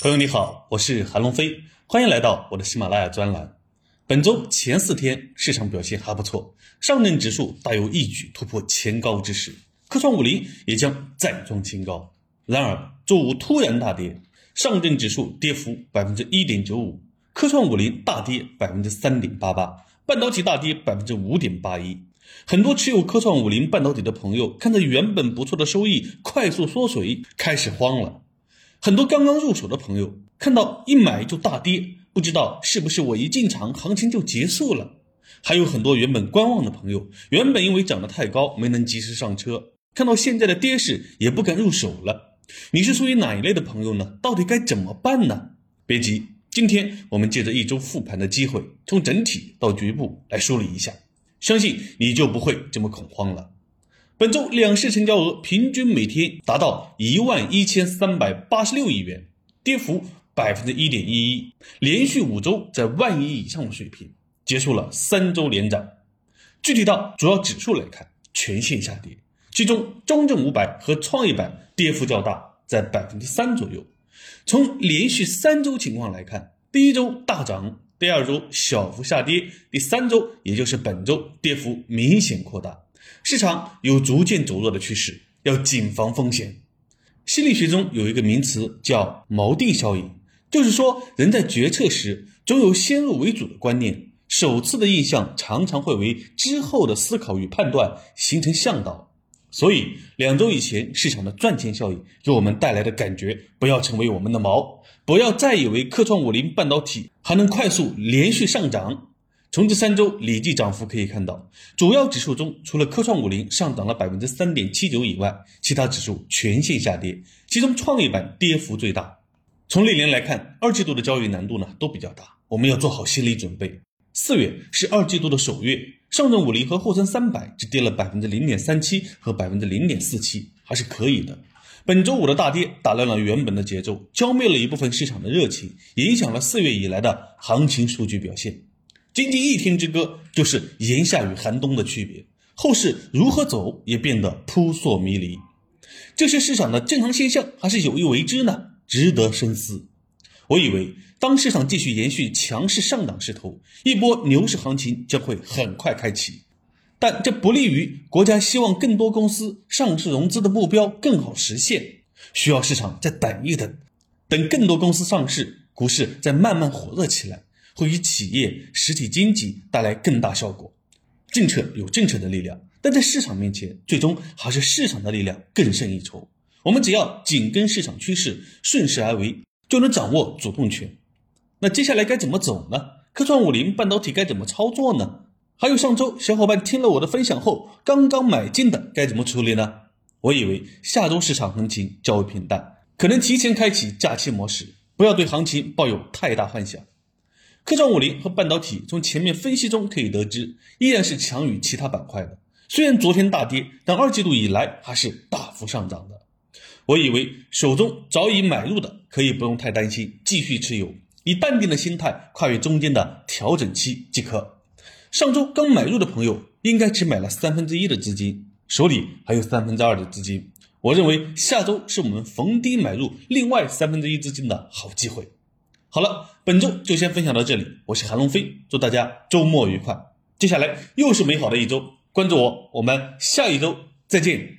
朋友你好，我是韩龙飞，欢迎来到我的喜马拉雅专栏。本周前四天市场表现还不错，上证指数大有一举突破前高之势，科创五零也将再创新高。然而周五突然大跌，上证指数跌幅百分之一点九五，科创五零大跌百分之三点八八，半导体大跌百分之五点八一。很多持有科创五零半导体的朋友看着原本不错的收益快速缩水，开始慌了。很多刚刚入手的朋友看到一买就大跌，不知道是不是我一进场行情就结束了？还有很多原本观望的朋友，原本因为涨得太高没能及时上车，看到现在的跌势也不敢入手了。你是属于哪一类的朋友呢？到底该怎么办呢？别急，今天我们借着一周复盘的机会，从整体到局部来梳理一下，相信你就不会这么恐慌了。本周两市成交额平均每天达到一万一千三百八十六亿元，跌幅百分之一点一一，连续五周在万亿以上的水平，结束了三周连涨。具体到主要指数来看，全线下跌，其中中证五百和创业板跌幅较大，在百分之三左右。从连续三周情况来看，第一周大涨，第二周小幅下跌，第三周也就是本周跌幅明显扩大。市场有逐渐走弱的趋势，要谨防风险。心理学中有一个名词叫锚定效应，就是说人在决策时总有先入为主的观念，首次的印象常常会为之后的思考与判断形成向导。所以两周以前市场的赚钱效应给我们带来的感觉，不要成为我们的锚，不要再以为科创五零半导体还能快速连续上涨。从这三周累计涨幅可以看到，主要指数中除了科创五零上涨了百分之三点七九以外，其他指数全线下跌，其中创业板跌幅最大。从历年来看，二季度的交易难度呢都比较大，我们要做好心理准备。四月是二季度的首月，上证五零和沪深三百只跌了百分之零点三七和百分之零点四七，还是可以的。本周五的大跌打乱了原本的节奏，浇灭了一部分市场的热情，影响了四月以来的行情数据表现。仅仅一天之隔，就是炎夏与寒冬的区别。后市如何走，也变得扑朔迷离。这是市场的正常现象，还是有意为之呢？值得深思。我以为，当市场继续延续强势上涨势头，一波牛市行情将会很快开启。但这不利于国家希望更多公司上市融资的目标更好实现，需要市场再等一等，等更多公司上市，股市再慢慢火热起来。会与企业实体经济带来更大效果。政策有政策的力量，但在市场面前，最终还是市场的力量更胜一筹。我们只要紧跟市场趋势，顺势而为，就能掌握主动权。那接下来该怎么走呢？科创五零半导体该怎么操作呢？还有上周小伙伴听了我的分享后，刚刚买进的该怎么处理呢？我以为下周市场行情较为平淡，可能提前开启假期模式，不要对行情抱有太大幻想。科创五零和半导体从前面分析中可以得知，依然是强于其他板块的。虽然昨天大跌，但二季度以来还是大幅上涨的。我以为手中早已买入的可以不用太担心，继续持有，以淡定的心态跨越中间的调整期即可。上周刚买入的朋友应该只买了三分之一的资金，手里还有三分之二的资金。我认为下周是我们逢低买入另外三分之一资金的好机会。好了，本周就先分享到这里。我是韩龙飞，祝大家周末愉快。接下来又是美好的一周，关注我，我们下一周再见。